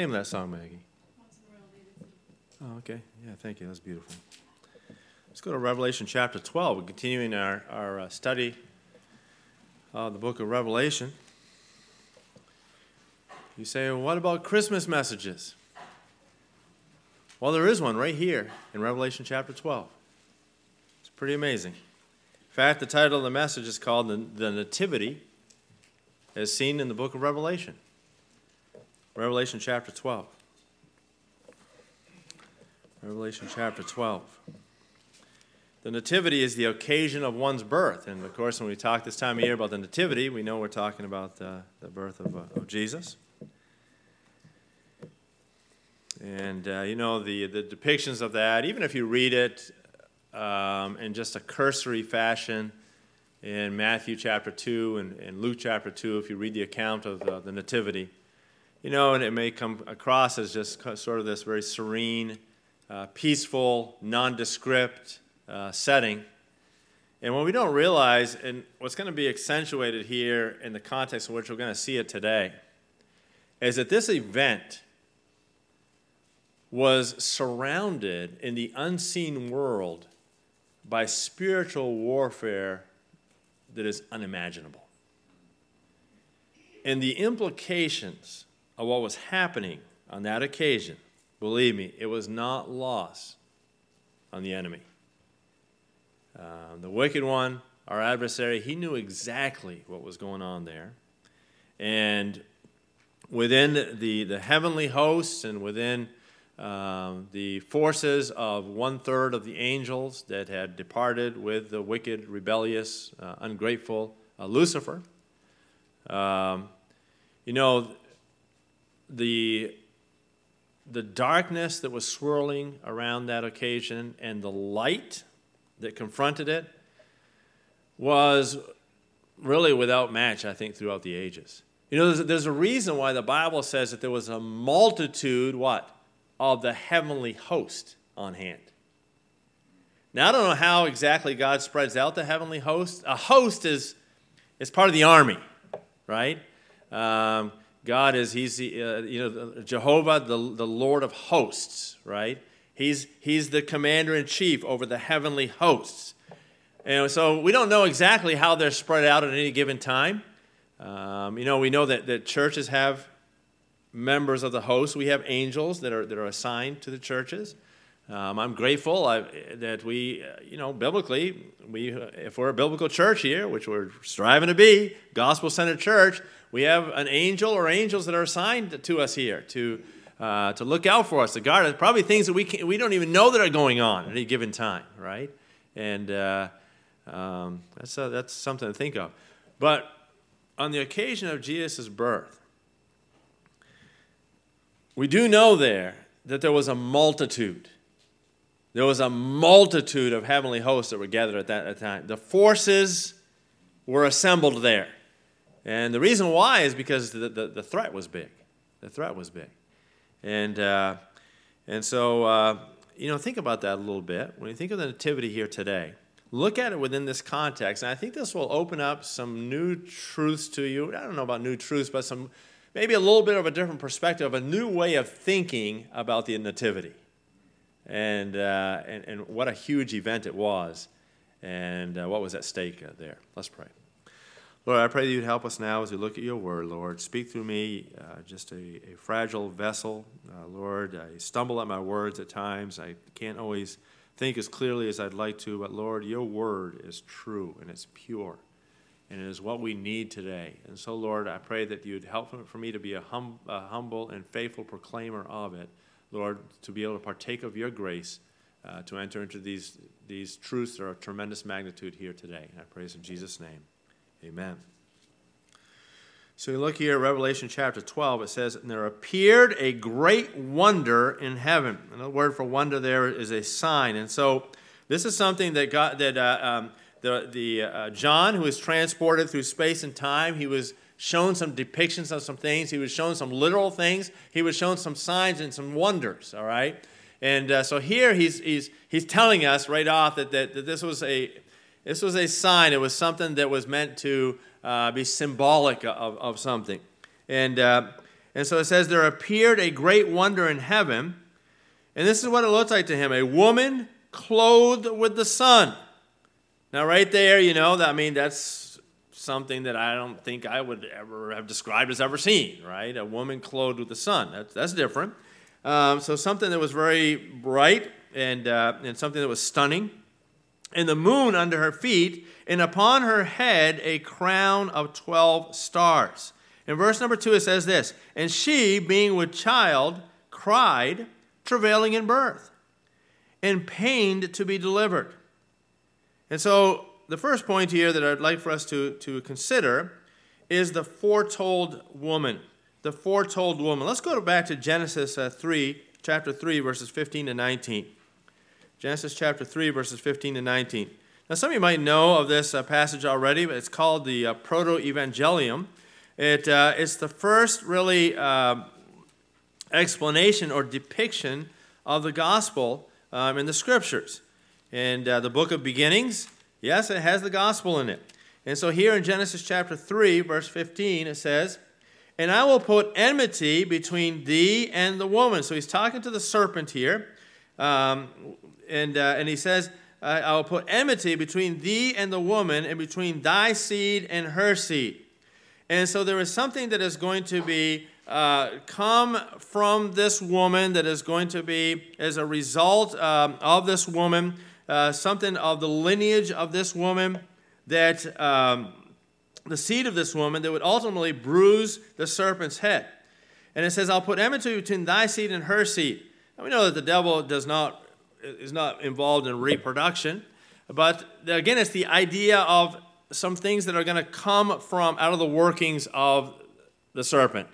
name of that song, Maggie? Oh, okay. Yeah, thank you. That's beautiful. Let's go to Revelation chapter 12. We're continuing our, our uh, study of the book of Revelation. You say, well, what about Christmas messages? Well, there is one right here in Revelation chapter 12. It's pretty amazing. In fact, the title of the message is called The, the Nativity as seen in the book of Revelation. Revelation chapter 12. Revelation chapter 12. The Nativity is the occasion of one's birth. And of course, when we talk this time of year about the Nativity, we know we're talking about uh, the birth of, uh, of Jesus. And uh, you know, the, the depictions of that, even if you read it um, in just a cursory fashion in Matthew chapter 2 and, and Luke chapter 2, if you read the account of the, the Nativity, you know, and it may come across as just sort of this very serene, uh, peaceful, nondescript uh, setting. And what we don't realize, and what's going to be accentuated here in the context in which we're going to see it today, is that this event was surrounded in the unseen world by spiritual warfare that is unimaginable. And the implications of what was happening on that occasion, believe me, it was not lost on the enemy. Uh, the wicked one, our adversary, he knew exactly what was going on there. And within the, the heavenly hosts and within um, the forces of one third of the angels that had departed with the wicked, rebellious, uh, ungrateful uh, Lucifer, um, you know, the, the darkness that was swirling around that occasion and the light that confronted it was really without match, I think, throughout the ages. You know, there's, there's a reason why the Bible says that there was a multitude, what? Of the heavenly host on hand. Now, I don't know how exactly God spreads out the heavenly host. A host is, is part of the army, right? Um, God is, he's, uh, you know, Jehovah, the, the Lord of hosts, right? He's, he's the commander in chief over the heavenly hosts. And so we don't know exactly how they're spread out at any given time. Um, you know, we know that, that churches have members of the host. We have angels that are, that are assigned to the churches. Um, I'm grateful I, that we, uh, you know, biblically, we, if we're a biblical church here, which we're striving to be, gospel centered church, we have an angel or angels that are assigned to us here to, uh, to look out for us, to guard us. Probably things that we, can, we don't even know that are going on at any given time, right? And uh, um, that's, a, that's something to think of. But on the occasion of Jesus' birth, we do know there that there was a multitude. There was a multitude of heavenly hosts that were gathered at that time. The forces were assembled there. And the reason why is because the, the, the threat was big. The threat was big. And, uh, and so, uh, you know, think about that a little bit. When you think of the Nativity here today, look at it within this context. And I think this will open up some new truths to you. I don't know about new truths, but some maybe a little bit of a different perspective, a new way of thinking about the Nativity. And, uh, and, and what a huge event it was, and uh, what was at stake there. Let's pray. Lord, I pray that you'd help us now as we look at your word, Lord. Speak through me, uh, just a, a, fragile vessel. Uh, Lord, I stumble at my words at times. I can't always think as clearly as I'd like to, but Lord, your word is true and it's pure. And it is what we need today. And so, Lord, I pray that you'd help for me to be a, hum, a humble and faithful proclaimer of it. Lord, to be able to partake of your grace, uh, to enter into these, these truths that are of tremendous magnitude here today. And I praise in Jesus' name. Amen. So you look here at Revelation chapter 12, it says, And there appeared a great wonder in heaven. And the word for wonder there is a sign. And so this is something that, got, that uh, um, the, the uh, John, who was transported through space and time, he was shown some depictions of some things. He was shown some literal things. He was shown some signs and some wonders, all right? And uh, so here he's, he's, he's telling us right off that, that, that this was a, this was a sign. It was something that was meant to uh, be symbolic of, of something. And, uh, And so it says, There appeared a great wonder in heaven. And this is what it looked like to him a woman clothed with the sun. Now, right there, you know, I mean, that's something that I don't think I would ever have described as ever seen, right? A woman clothed with the sun. That's, that's different. Um, so, something that was very bright and, uh, and something that was stunning. And the moon under her feet, and upon her head a crown of 12 stars. In verse number two, it says this And she, being with child, cried, travailing in birth, and pained to be delivered. And so, the first point here that I'd like for us to, to consider is the foretold woman. The foretold woman. Let's go back to Genesis uh, 3, chapter 3, verses 15 to 19. Genesis chapter 3, verses 15 to 19. Now, some of you might know of this uh, passage already, but it's called the uh, Proto Evangelium. It, uh, it's the first really uh, explanation or depiction of the gospel um, in the scriptures. And uh, the book of beginnings, yes, it has the gospel in it. And so here in Genesis chapter 3, verse 15, it says, And I will put enmity between thee and the woman. So he's talking to the serpent here. Um, and, uh, and he says, I will put enmity between thee and the woman, and between thy seed and her seed. And so there is something that is going to be uh, come from this woman that is going to be as a result um, of this woman uh, something of the lineage of this woman, that um, the seed of this woman that would ultimately bruise the serpent's head. And it says, I'll put enmity between thy seed and her seed. And we know that the devil does not, is not involved in reproduction, but again, it's the idea of some things that are going to come from out of the workings of the serpent.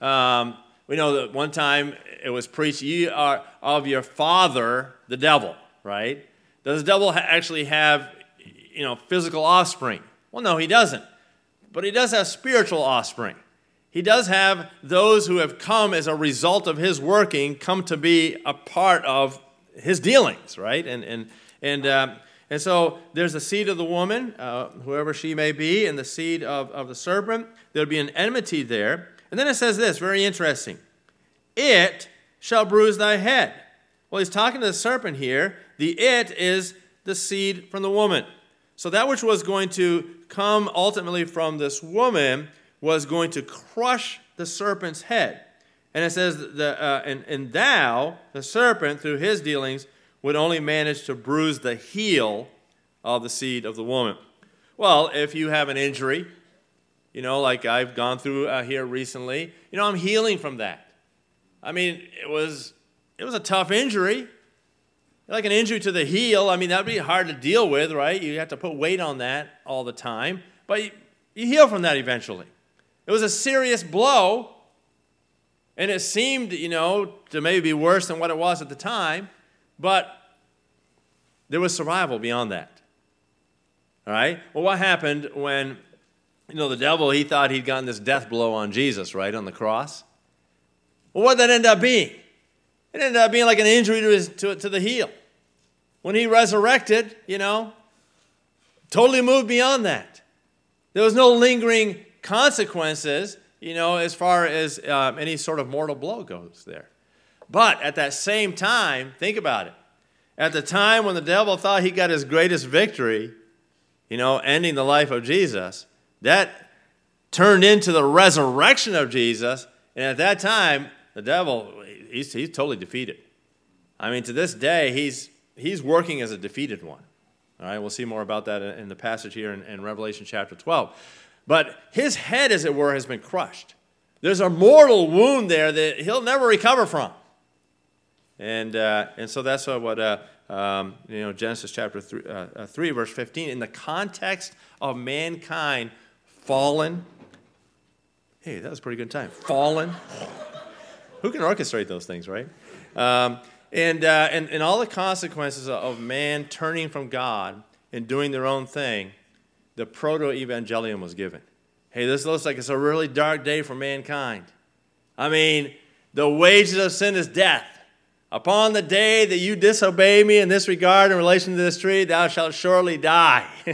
Um, we know that one time it was preached, "You are of your father, the devil." Right? Does the devil actually have, you know, physical offspring? Well, no, he doesn't. But he does have spiritual offspring. He does have those who have come as a result of his working come to be a part of his dealings, right? And and and um, and so there's the seed of the woman, uh, whoever she may be, and the seed of, of the serpent. There'll be an enmity there. And then it says this, very interesting. It shall bruise thy head. Well, he's talking to the serpent here, the it is the seed from the woman. So that which was going to come ultimately from this woman was going to crush the serpent's head. And it says, the, uh, and, and thou, the serpent, through his dealings, would only manage to bruise the heel of the seed of the woman. Well, if you have an injury, you know, like I've gone through uh, here recently, you know, I'm healing from that. I mean, it was, it was a tough injury like an injury to the heel, I mean, that would be hard to deal with, right? You have to put weight on that all the time. But you, you heal from that eventually. It was a serious blow, and it seemed, you know, to maybe be worse than what it was at the time, but there was survival beyond that. All right? Well, what happened when, you know, the devil, he thought he'd gotten this death blow on Jesus, right, on the cross? Well, what did that end up being? It ended up being like an injury to, his, to, to the heel. When he resurrected, you know, totally moved beyond that. There was no lingering consequences, you know, as far as um, any sort of mortal blow goes there. But at that same time, think about it. At the time when the devil thought he got his greatest victory, you know, ending the life of Jesus, that turned into the resurrection of Jesus. And at that time, the devil, he's, he's totally defeated. I mean, to this day, he's, he's working as a defeated one. All right, we'll see more about that in the passage here in, in Revelation chapter 12. But his head, as it were, has been crushed. There's a mortal wound there that he'll never recover from. And, uh, and so that's what, uh, um, you know, Genesis chapter three, uh, uh, 3, verse 15, in the context of mankind fallen. Hey, that was a pretty good time. Fallen. Who can orchestrate those things, right? Um, and, uh, and, and all the consequences of man turning from God and doing their own thing, the proto evangelium was given. Hey, this looks like it's a really dark day for mankind. I mean, the wages of sin is death. Upon the day that you disobey me in this regard in relation to this tree, thou shalt surely die.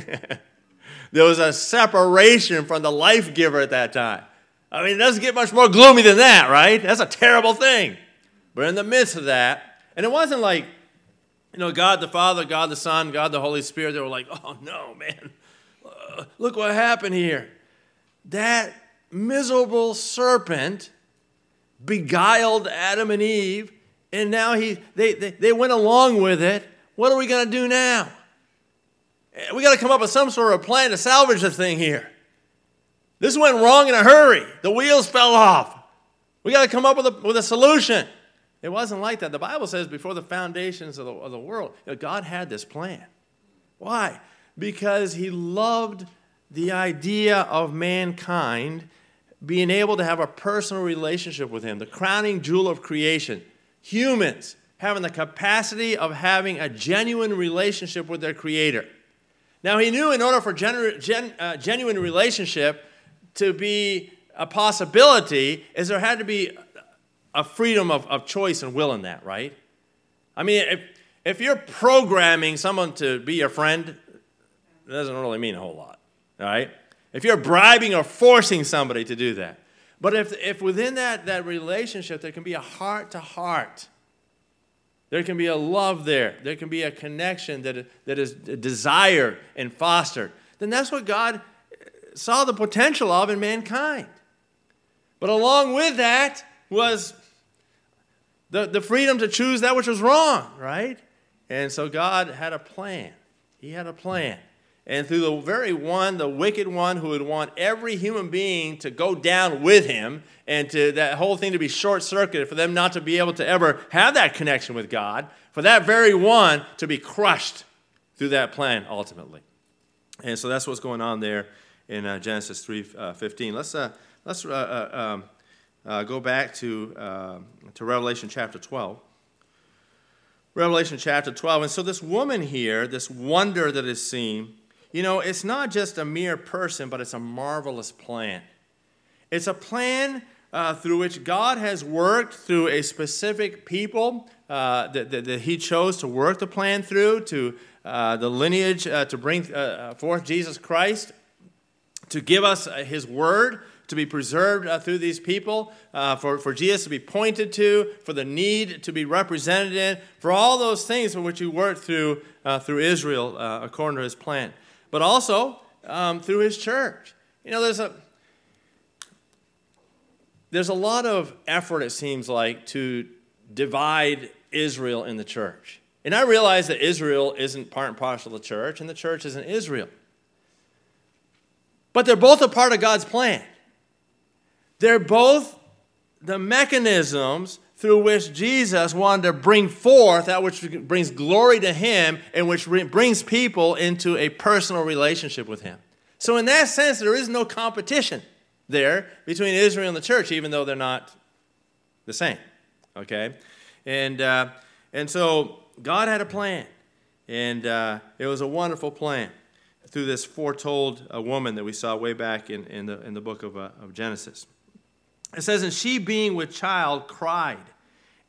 there was a separation from the life giver at that time. I mean, it doesn't get much more gloomy than that, right? That's a terrible thing. But in the midst of that, and it wasn't like, you know, God the Father, God the Son, God the Holy Spirit, they were like, oh no, man, look what happened here. That miserable serpent beguiled Adam and Eve, and now he, they, they, they went along with it. What are we going to do now? Eh, we got to come up with some sort of plan to salvage the thing here. This went wrong in a hurry. The wheels fell off. We got to come up with a, with a solution. It wasn't like that. The Bible says before the foundations of the, of the world, you know, God had this plan. Why? Because He loved the idea of mankind being able to have a personal relationship with Him, the crowning jewel of creation. Humans having the capacity of having a genuine relationship with their Creator. Now, He knew in order for genu- gen- uh, genuine relationship to be a possibility, is there had to be a freedom of, of choice and will in that, right? I mean, if, if you're programming someone to be your friend, it doesn't really mean a whole lot, all right? if you're bribing or forcing somebody to do that. But if, if within that, that relationship there can be a heart to heart, there can be a love there, there can be a connection that, that is desired and fostered, then that's what God uh, saw the potential of in mankind. But along with that was the, the freedom to choose that which was wrong, right? And so God had a plan. He had a plan and through the very one, the wicked one who would want every human being to go down with him and to that whole thing to be short circuited, for them not to be able to ever have that connection with God, for that very one to be crushed through that plan ultimately. And so that's what's going on there in uh, Genesis 3:15. Uh, let's uh, let's uh, uh, um, uh, go back to to Revelation chapter 12. Revelation chapter 12. And so this woman here, this wonder that is seen, you know, it's not just a mere person, but it's a marvelous plan. It's a plan uh, through which God has worked through a specific people uh, that, that, that, He chose to work the plan through, to uh, the lineage uh, to bring uh, uh, forth Jesus Christ, to give us His word to be preserved uh, through these people, uh, for, for Jesus to be pointed to, for the need to be represented in, for all those things for which he worked through, uh, through Israel according to his plan but also um, through his church. You know, there's a there's a lot of effort, it seems like, to divide Israel in the church. And I realize that Israel isn't part and parcel of the church, and the church isn't Israel. But they're both a part of God's plan. They're both the mechanisms through which Jesus wanted to bring forth that which brings glory to Him and which brings people into a personal relationship with Him. So, in that sense, there is no competition there between Israel and the church, even though they're not the same. Okay? And, uh, and so, God had a plan, and uh, it was a wonderful plan through this foretold uh, woman that we saw way back in, in, the, in the book of, uh, of Genesis. It says, And she being with child cried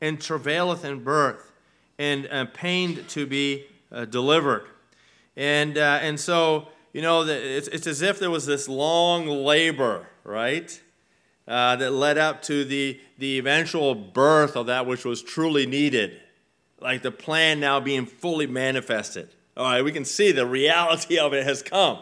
and travaileth in birth, and uh, pained to be uh, delivered. And, uh, and so, you know, it's, it's as if there was this long labor, right? Uh, that led up to the, the eventual birth of that which was truly needed, like the plan now being fully manifested. All right, we can see the reality of it has come.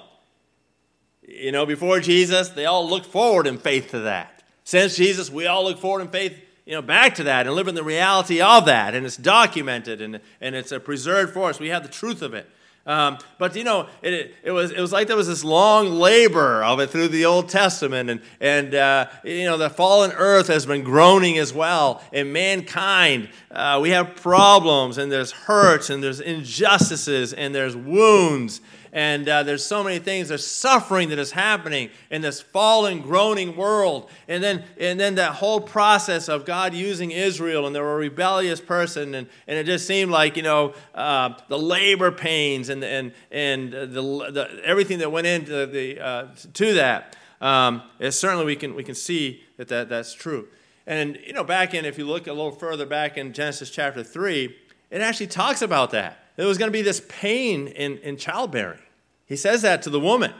You know, before Jesus, they all looked forward in faith to that. Since Jesus, we all look forward in faith you know, back to that and live in the reality of that. And it's documented and, and it's a preserved for us. We have the truth of it. Um, but you know, it, it, was, it was like there was this long labor of it through the Old Testament, and, and uh, you know, the fallen earth has been groaning as well. And mankind, uh, we have problems, and there's hurts, and there's injustices, and there's wounds, and uh, there's so many things. There's suffering that is happening in this fallen, groaning world. And then, and then that whole process of God using Israel, and they were a rebellious person, and, and it just seemed like, you know, uh, the labor pains and, and, and the, the, everything that went into the, uh, to that. Um, certainly we can, we can see that, that that's true. And, you know, back in, if you look a little further back in Genesis chapter 3, it actually talks about that. There was going to be this pain in, in childbearing. He says that to the woman.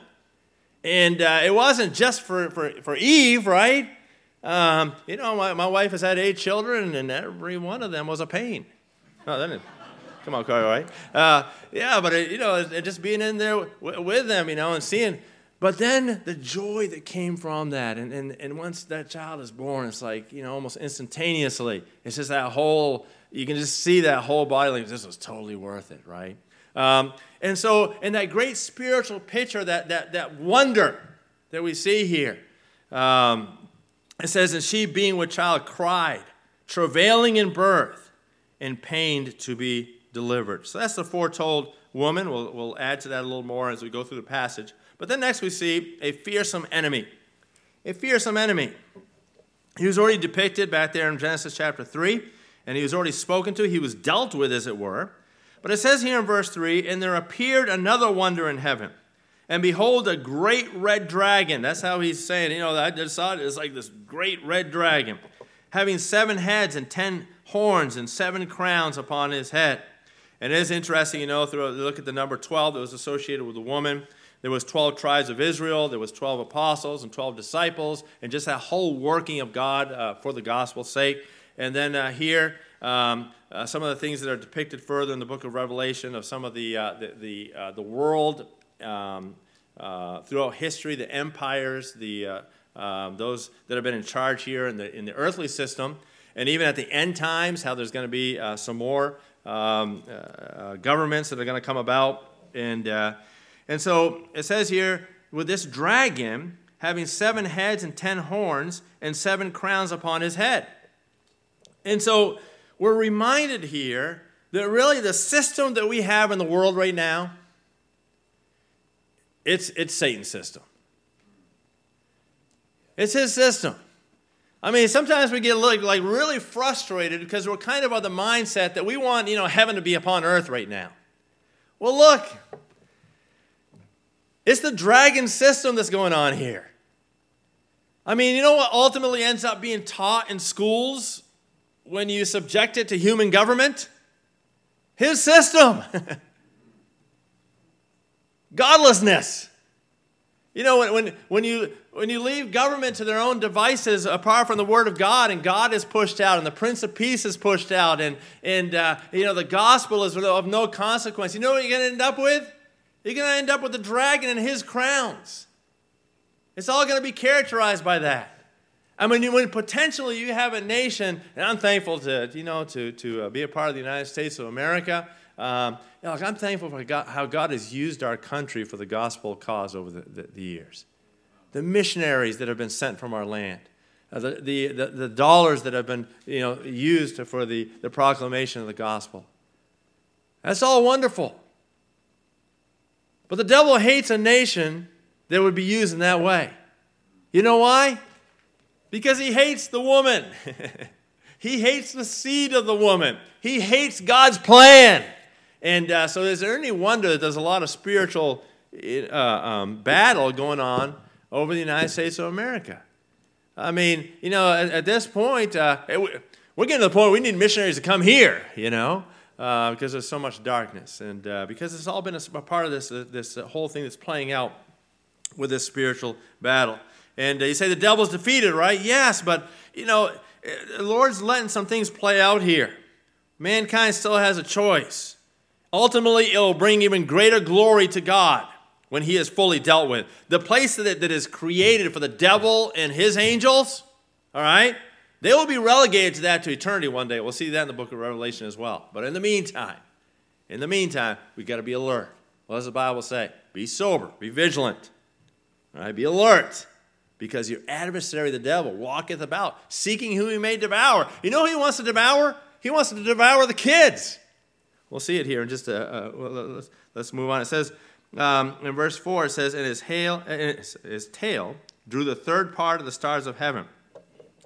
And uh, it wasn't just for, for, for Eve, right? Um, you know, my, my wife has had eight children, and every one of them was a pain. Oh, then it, come on, Carl, right? Uh, yeah, but, it, you know, it, just being in there w- with them, you know, and seeing. But then the joy that came from that, and, and, and once that child is born, it's like, you know, almost instantaneously. It's just that whole, you can just see that whole body, like, this was totally worth it, right? Um, and so, in that great spiritual picture, that, that, that wonder that we see here, um, it says, And she, being with child, cried, travailing in birth, and pained to be delivered. So that's the foretold woman. We'll, we'll add to that a little more as we go through the passage. But then next we see a fearsome enemy. A fearsome enemy. He was already depicted back there in Genesis chapter 3, and he was already spoken to. He was dealt with, as it were. But it says here in verse 3 And there appeared another wonder in heaven. And behold, a great red dragon. That's how he's saying, you know, I just saw it. It's like this great red dragon, having seven heads and ten horns and seven crowns upon his head. And it is interesting, you know, through look at the number 12 that was associated with the woman. There was 12 tribes of Israel, there was 12 apostles and 12 disciples, and just that whole working of God uh, for the gospel's sake. And then uh, here, um, uh, some of the things that are depicted further in the book of Revelation of some of the, uh, the, the, uh, the world um, uh, throughout history, the empires, the, um, those that have been in charge here in the, in the earthly system, and even at the end times, how there's going to be some more um, governments that are going to come about. And and so it says here, with this dragon having seven heads and ten horns and seven crowns upon his head. And so we're reminded here that really the system that we have in the world right now, it's, it's Satan's system. It's his system. I mean, sometimes we get like, like really frustrated because we're kind of of the mindset that we want, you know, heaven to be upon earth right now. Well, look, it's the dragon system that's going on here. I mean, you know what ultimately ends up being taught in schools when you subject it to human government? His system. Godlessness. You know, when, when, when, you, when you leave government to their own devices apart from the Word of God, and God is pushed out, and the Prince of Peace is pushed out, and, and uh, you know, the gospel is of no consequence, you know what you're going to end up with? You're going to end up with the dragon and his crowns. It's all going to be characterized by that. I mean, when potentially you have a nation, and I'm thankful to, you know, to, to uh, be a part of the United States of America. Um, you know, I'm thankful for God, how God has used our country for the gospel cause over the, the, the years. The missionaries that have been sent from our land. Uh, the, the, the, the, dollars that have been you know, used for the, the proclamation of the gospel. That's all wonderful. But the devil hates a nation that would be used in that way. You know why? Because he hates the woman. he hates the seed of the woman. He hates God's plan. And uh, so, is there any wonder that there's a lot of spiritual uh, um, battle going on over the United States of America? I mean, you know, at, at this point, uh, we're getting to the point we need missionaries to come here, you know uh, because there's so much darkness. And uh, because it's all been a, a part of this, uh, this whole thing that's playing out with this spiritual battle. And uh, you say the devil's defeated, right? Yes, but, you know, the Lord's letting some things play out here. Mankind still has a choice. Ultimately, it will bring even greater glory to God when he is fully dealt with. The place that, that is created for the devil and his angels, all right, they will be relegated to that to eternity one day. We'll see that in the book of Revelation as well. But in the meantime, in the meantime, we've got to be alert. What does the Bible say? Be sober, be vigilant. All right, be alert. Because your adversary, the devil, walketh about, seeking whom he may devour. You know who he wants to devour? He wants to devour the kids. We'll see it here in just a. Well, let's, let's move on. It says um, in verse 4, it says, And his, hail, his tail drew the third part of the stars of heaven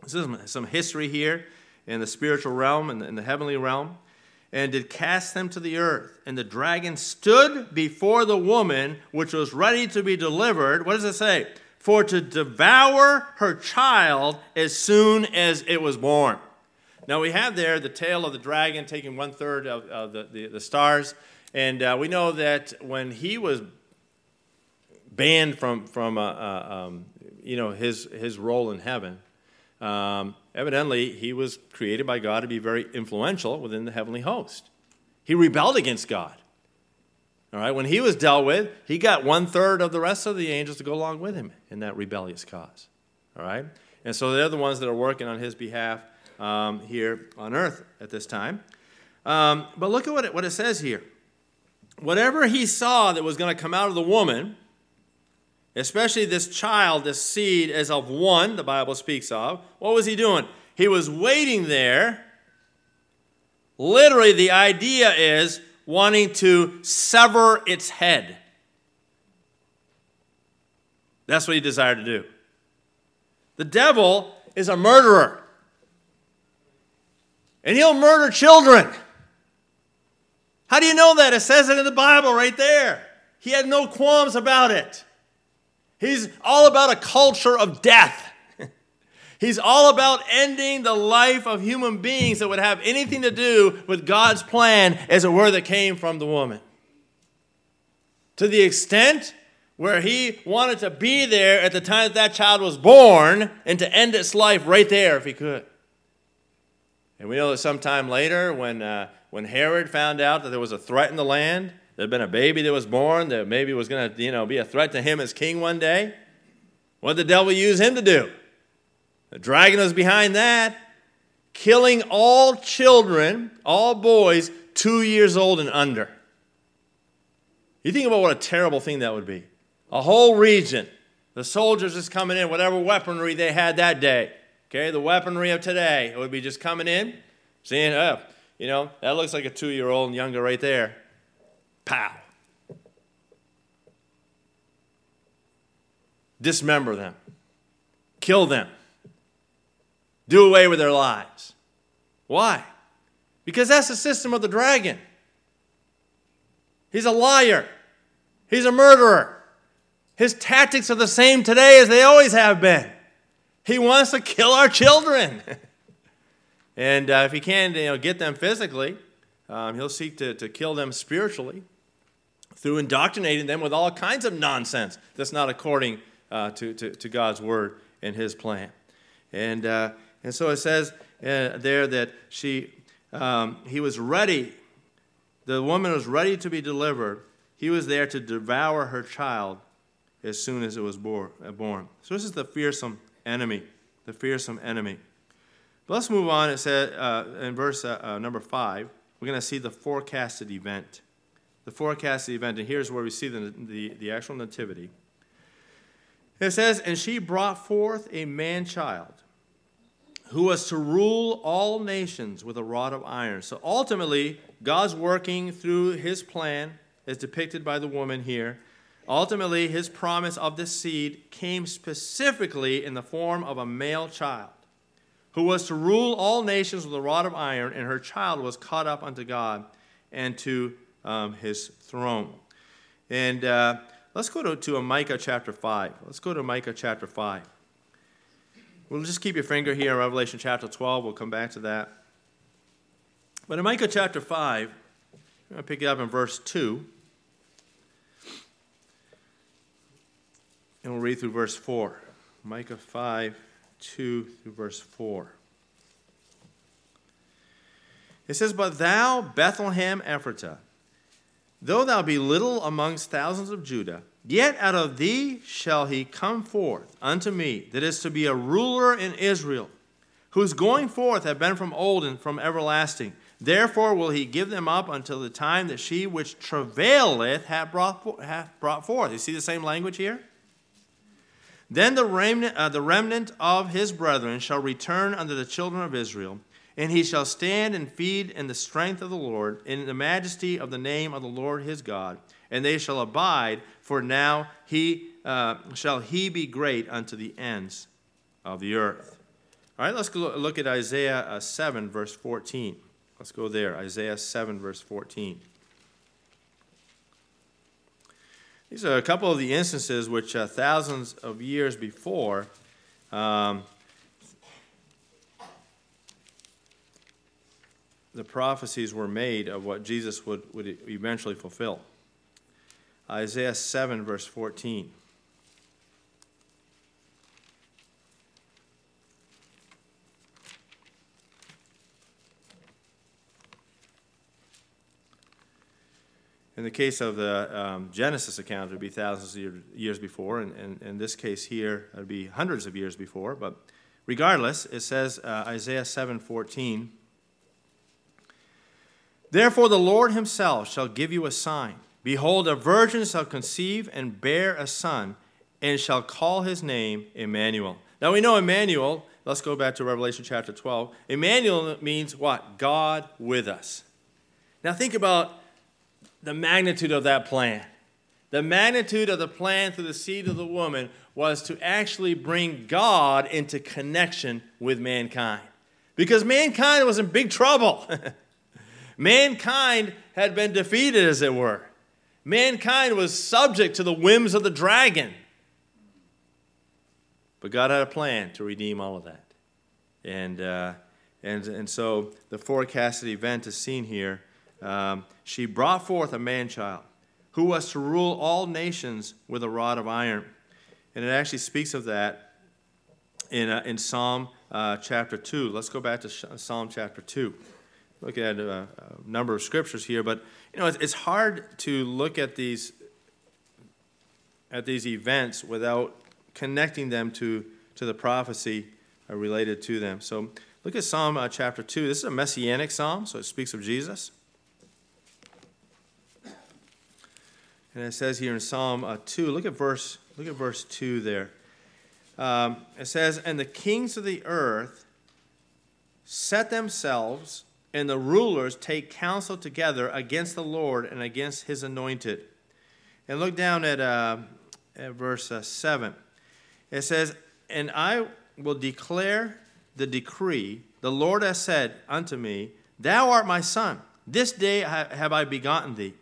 this is some history here in the spiritual realm and in the heavenly realm. And did cast them to the earth. And the dragon stood before the woman which was ready to be delivered. What does it say? For to devour her child as soon as it was born. Now we have there the tail of the dragon taking one third of, of the, the, the, stars. And uh, we know that when he was banned from, from uh, uh, um, you know, his, his role in heaven. Um, evidently, he was created by God to be very influential within the heavenly host. He rebelled against God. All right, when he was dealt with, he got one third of the rest of the angels to go along with him in that rebellious cause. All right, and so they're the ones that are working on his behalf um, here on earth at this time. Um, but look at what it, what it says here. Whatever he saw that was going to come out of the woman, especially this child, this seed as of one, the Bible speaks of, what was he doing? He was waiting there. Literally, the idea is wanting to sever its head. That's what he desired to do. The devil is a murderer, and he'll murder children. How do you know that? It says it in the Bible right there. He had no qualms about it. He's all about a culture of death. He's all about ending the life of human beings that would have anything to do with God's plan, as it were, that came from the woman. To the extent where he wanted to be there at the time that that child was born and to end its life right there if he could. And we know that sometime later, when, uh, when Herod found out that there was a threat in the land, there had been a baby that was born that maybe was going to you know, be a threat to him as king one day, what did the devil use him to do? The dragon was behind that, killing all children, all boys, two years old and under. You think about what a terrible thing that would be. A whole region, the soldiers just coming in, whatever weaponry they had that day. Okay, the weaponry of today, it would be just coming in, seeing, oh, you know, that looks like a two year old and younger right there. Pow. Dismember them, kill them do away with their lives. Why? Because that's the system of the dragon. He's a liar, he's a murderer. His tactics are the same today as they always have been. He wants to kill our children. and uh, if he can you know, get them physically, um, he'll seek to, to kill them spiritually through indoctrinating them with all kinds of nonsense that's not according uh, to, to, to, God's word and his plan. And uh, and so it says uh, there that she, um, he was ready, the woman was ready to be delivered. He was there to devour her child as soon as it was uh, born. So this is the fearsome enemy, the fearsome enemy. But let's move on. It says uh, in verse uh, uh number five, we're going to see the forecasted event. The forecasted event, and here's where we see the, the, the actual nativity. It says, And she brought forth a man child who was to rule all nations with a rod of iron. So ultimately, God's working through his plan, as depicted by the woman here. Ultimately, his promise of this seed came specifically in the form of a male child who was to rule all nations with a rod of iron, and her child was caught up unto God and to um, his throne. And uh, let's go to, to Micah chapter 5. Let's go to Micah chapter 5. We'll just keep your finger here in Revelation chapter 12. We'll come back to that. But in Micah chapter 5, I'm going to pick it up in verse 2. And we'll read through verse 4. Micah 5, 2 through verse 4. It says, But thou, Bethlehem Ephratah, though thou be little amongst thousands of Judah, Yet out of thee shall he come forth unto me, that is to be a ruler in Israel, whose going forth have been from old and from everlasting. Therefore will he give them up until the time that she which travaileth hath brought, hath brought forth. You see the same language here? Then the remnant, uh, the remnant of his brethren shall return unto the children of Israel, and he shall stand and feed in the strength of the Lord, in the majesty of the name of the Lord his God and they shall abide, for now he uh, shall he be great unto the ends of the earth. All right, let's go look at Isaiah uh, 7, verse 14. Let's go there. Isaiah 7, verse 14. These are a couple of the instances which uh, thousands of years before um, the prophecies were made of what Jesus would, would eventually fulfill. Isaiah 7, verse 14. In the case of the um, Genesis account, it would be thousands of years before, and, and in this case here, it would be hundreds of years before. But regardless, it says uh, Isaiah 7:14. Therefore, the Lord Himself shall give you a sign. Behold, a virgin shall conceive and bear a son, and shall call his name Emmanuel. Now we know Emmanuel. Let's go back to Revelation chapter 12. Emmanuel means what? God with us. Now think about the magnitude of that plan. The magnitude of the plan through the seed of the woman was to actually bring God into connection with mankind. Because mankind was in big trouble. mankind had been defeated, as it were. Mankind was subject to the whims of the dragon. But God had a plan to redeem all of that. And, uh, and, and so the forecasted event is seen here um, she brought forth a man child who was to rule all nations with a rod of iron. And it actually speaks of that in, uh, in Psalm uh, chapter 2. Let's go back to Psalm chapter 2. Look at a, a, number of scriptures here, but you know it's, it's hard to look at these at these events without connecting them to, to the prophecy uh, related to them. So look at Psalm uh, chapter 2. This is a messianic psalm, so it speaks of Jesus. And it says here in Psalm uh, 2, look at verse, look at verse 2 there. Um, it says, And the kings of the earth set themselves, and the rulers take counsel together against the Lord and against his anointed. And look down at, uh, at verse uh, 7. It says, And I will declare the decree. The Lord has said unto me, Thou art my son. This day have I begotten thee.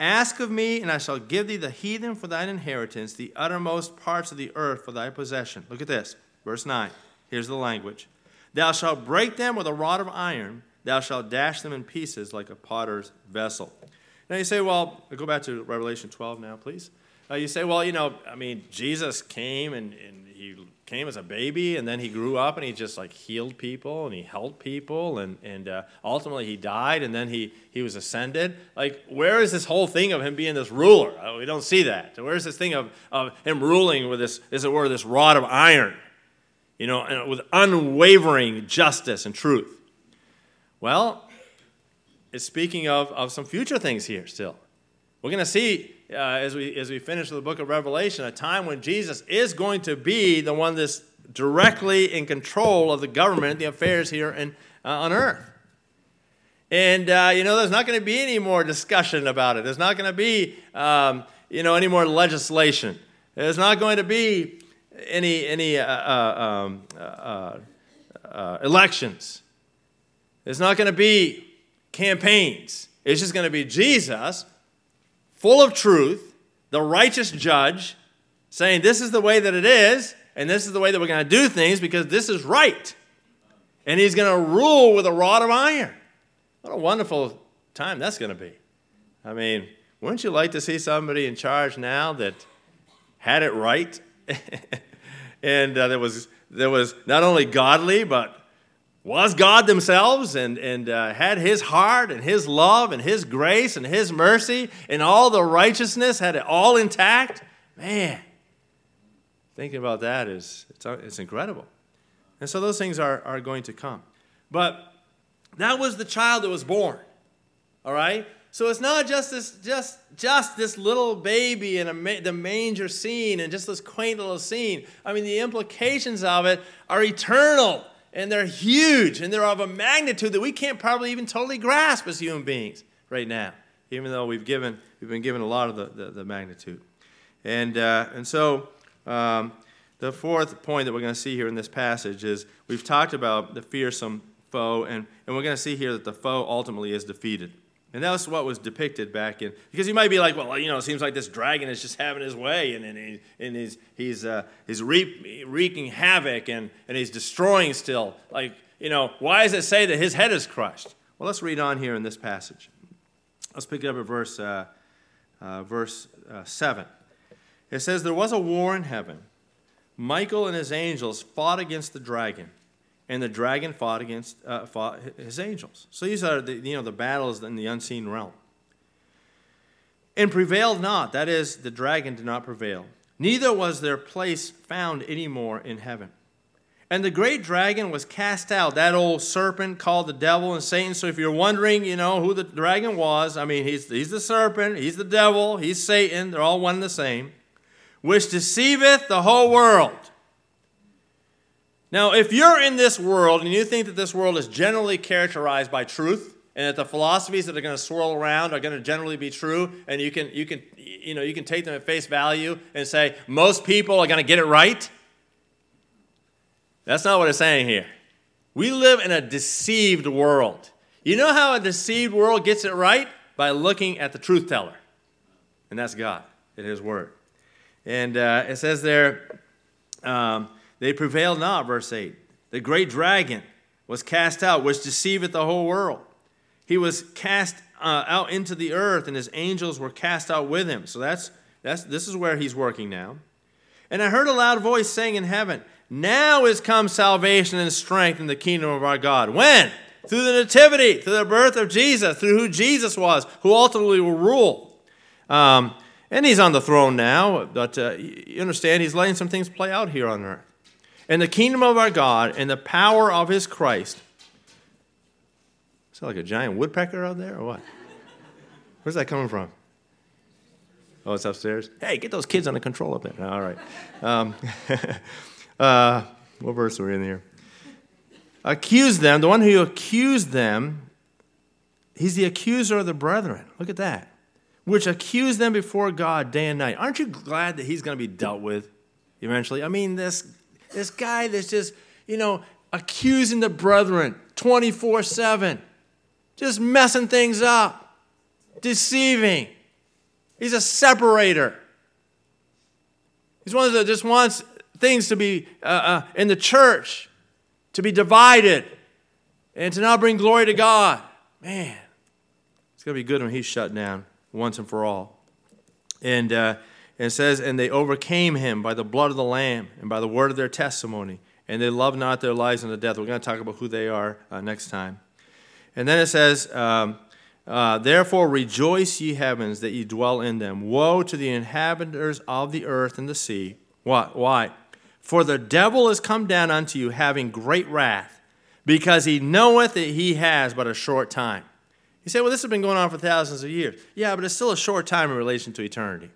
Ask of me, and I shall give thee the heathen for thine inheritance, the uttermost parts of the earth for thy possession. Look at this, verse 9. Here's the language Thou shalt break them with a rod of iron, thou shalt dash them in pieces like a potter's vessel. Now you say, well, go back to Revelation 12 now, please. Uh, you say, well, you know, I mean, Jesus came and, and he came as a baby and then he grew up and he just like healed people and he helped people and, and uh, ultimately he died and then he, he was ascended like where is this whole thing of him being this ruler uh, we don't see that where's this thing of, of him ruling with this as it were this rod of iron you know with unwavering justice and truth well it's speaking of, of some future things here still we're going to see uh, as, we, as we finish the book of Revelation, a time when Jesus is going to be the one that's directly in control of the government, the affairs here in, uh, on earth. And, uh, you know, there's not going to be any more discussion about it. There's not going to be, um, you know, any more legislation. There's not going to be any, any uh, uh, um, uh, elections. There's not going to be campaigns. It's just going to be Jesus full of truth, the righteous judge, saying, This is the way that it is, and this is the way that we're going to do things because this is right. And he's going to rule with a rod of iron. What a wonderful time that's going to be. I mean, wouldn't you like to see somebody in charge now that had it right? and uh, there, was, there was not only godly, but was God themselves and, and uh, had His heart and His love and His grace and His mercy and all the righteousness, had it all intact, man, thinking about that is it's, it's incredible. And so those things are, are going to come. But that was the child that was born, all right? So it's not just this, just, just this little baby in ma- the manger scene and just this quaint little scene. I mean, the implications of it are eternal and they're huge and they're of a magnitude that we can't probably even totally grasp as human beings right now, even though we've, given, we've been given a lot of the, the, the magnitude. And, uh, and so um, the fourth point that we're going to see here in this passage is we've talked about the fearsome foe, and, and we're going to see here that the foe ultimately is defeated. And that's what was depicted back in. Because you might be like, well, you know, it seems like this dragon is just having his way and, and, he, and he's, he's, uh, he's wreaking havoc and, and he's destroying still. Like, you know, why does it say that his head is crushed? Well, let's read on here in this passage. Let's pick it up at verse, uh, uh, verse uh, 7. It says, There was a war in heaven. Michael and his angels fought against the dragon and the dragon fought against uh, fought his angels. So these are the, you know the battles in the unseen realm. and prevailed not. That is, the dragon did not prevail. Neither was their place found any more in heaven. And the great dragon was cast out, that old serpent called the devil and Satan. So if you're wondering, you know, who the dragon was, I mean, he's, he's the serpent, he's the devil, he's Satan. They're all one and the same. Which deceiveth the whole world. Now, if you're in this world and you think that this world is generally characterized by truth, and that the philosophies that are going to swirl around are going to generally be true, and you can, you can, you know, you can take them at face value and say most people are going to get it right, that's not what it's saying here. We live in a deceived world. You know how a deceived world gets it right? By looking at the truth teller. And that's God in His Word. And uh, it says there, um, they prevailed not, verse 8. The great dragon was cast out, which deceiveth the whole world. He was cast uh, out into the earth, and his angels were cast out with him. So that's, that's, this is where he's working now. And I heard a loud voice saying in heaven, now is come salvation and strength in the kingdom of our God. When? Through the nativity, through the birth of Jesus, through who Jesus was, who ultimately will rule. Um, and he's on the throne now, but uh, you understand, he's letting some things play out here on earth. And the kingdom of our God and the power of his Christ. Is that like a giant woodpecker out there or what? Where's that coming from? Oh, it's upstairs? Hey, get those kids under control up there. All right. Um, Uh, what verse are we in here? Accuse them, the one who accused them, he's the accuser of the brethren. Look at that. Which accused them before God day and night. Aren't you glad that he's going to be dealt with eventually? I mean, this, this guy that's just, you know, accusing the brethren 24 7, just messing things up, deceiving. He's a separator. He's one that just wants things to be uh, uh, in the church, to be divided, and to not bring glory to God. Man, it's going to be good when he's shut down once and for all. And, uh, and it says, And they overcame him by the blood of the Lamb and by the word of their testimony, and they loved not their lives unto death. We're going to talk about who they are uh, next time. And then it says, um, uh, Therefore rejoice, ye heavens, that ye dwell in them. Woe to the inhabitants of the earth and the sea. What? Why? For the devil is come down unto you having great wrath, because he knoweth that he has but a short time. You say, well, this has been going on for thousands of years. Yeah, but it's still a short time in relation to eternity.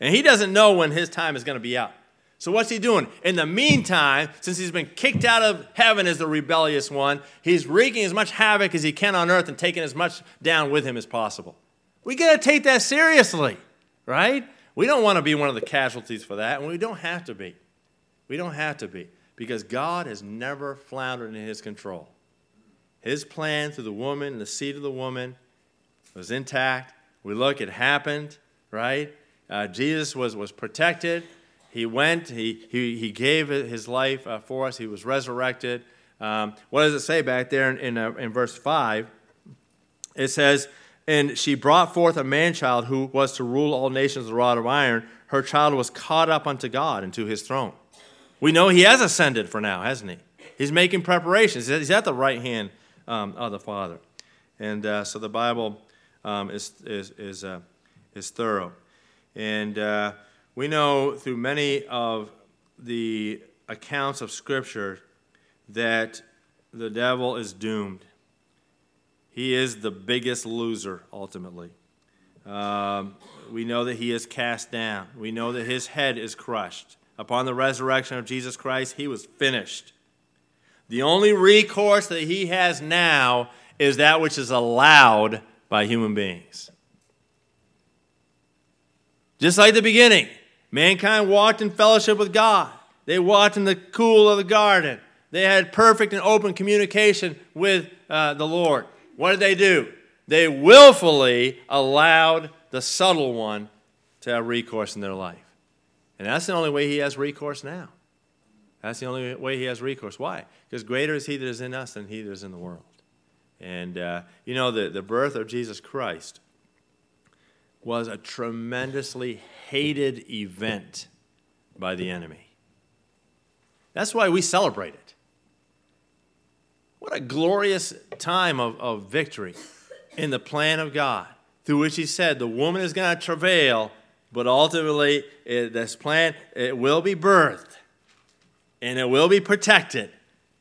And he doesn't know when his time is going to be up. So what's he doing? In the meantime, since he's been kicked out of heaven as the rebellious one, he's wreaking as much havoc as he can on earth and taking as much down with him as possible. We got to take that seriously, right? We don't want to be one of the casualties for that, and we don't have to be. We don't have to be because God has never floundered in his control. His plan through the woman the seed of the woman was intact. We look, it happened, right? Uh, Jesus was, was protected. He went, he, he, he gave his life uh, for us, he was resurrected. Um, what does it say back there in, in, uh, in verse 5? It says, And she brought forth a man child who was to rule all nations with a rod of iron. Her child was caught up unto God and to his throne. We know he has ascended for now, hasn't he? He's making preparations. He's at the right hand um, of the Father. And uh, so the Bible um, is, is, is, uh, is thorough. And uh, we know through many of the accounts of Scripture that the devil is doomed. He is the biggest loser, ultimately. Um, we know that he is cast down. We know that his head is crushed upon the resurrection of Jesus Christ, he was finished. The only recourse that he has now is that which is allowed by human beings. Just like the beginning, mankind walked in fellowship with God. They walked in the cool of the garden. They had perfect and open communication with uh, the Lord. What did they do? They willfully allowed the subtle one to have recourse in their life. And that's the only way he has recourse now. That's the only way he has recourse. Why? Because greater is he that is in us than he that is in the world. And, uh, you know, the, the birth of Jesus Christ was a tremendously hated event by the enemy. That's why we celebrate it. What a glorious time of, of victory in the plan of God through which he said, The woman is going to travail, but ultimately, it, this plan, it will be birthed, and it will be protected,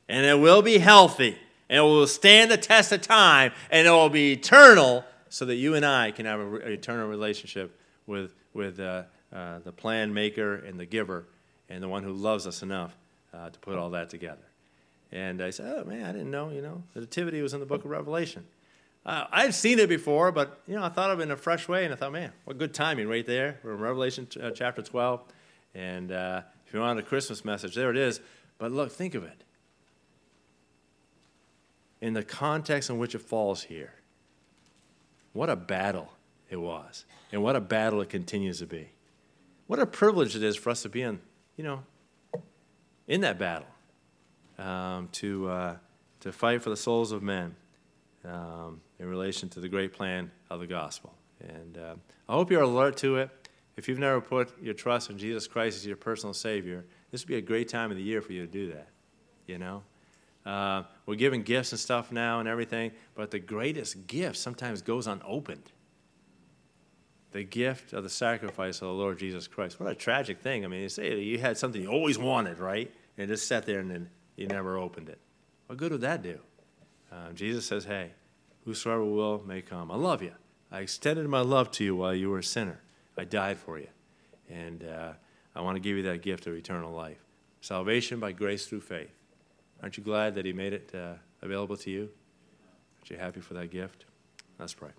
and it will be healthy, and it will stand the test of time, and it will be eternal, so that you and I can have an eternal relationship with, with uh, uh, the plan maker and the giver, and the one who loves us enough uh, to put all that together. And I said, oh man, I didn't know, you know, the nativity was in the book of Revelation. Uh, I'd seen it before, but, you know, I thought of it in a fresh way, and I thought, man, what good timing right there. We're in Revelation uh, chapter 12. And uh, if you want a Christmas message, there it is. But look, think of it. In the context in which it falls here, what a battle it was, and what a battle it continues to be. What a privilege it is for us to be in, you know, in that battle um, to, uh, to fight for the souls of men um, in relation to the great plan of the gospel. And uh, I hope you're alert to it. If you've never put your trust in Jesus Christ as your personal Savior, this would be a great time of the year for you to do that. You know? Uh, we're giving gifts and stuff now and everything, but the greatest gift sometimes goes unopened. The gift of the sacrifice of the Lord Jesus Christ. What a tragic thing. I mean, you say you had something you always wanted, right? And it just sat there and then you never opened it. What good would that do? Uh, Jesus says, Hey, whosoever will may come. I love you. I extended my love to you while you were a sinner. I died for you. And uh, I want to give you that gift of eternal life. Salvation by grace through faith. Aren't you glad that He made it uh, available to you? Aren't you happy for that gift? Let's pray.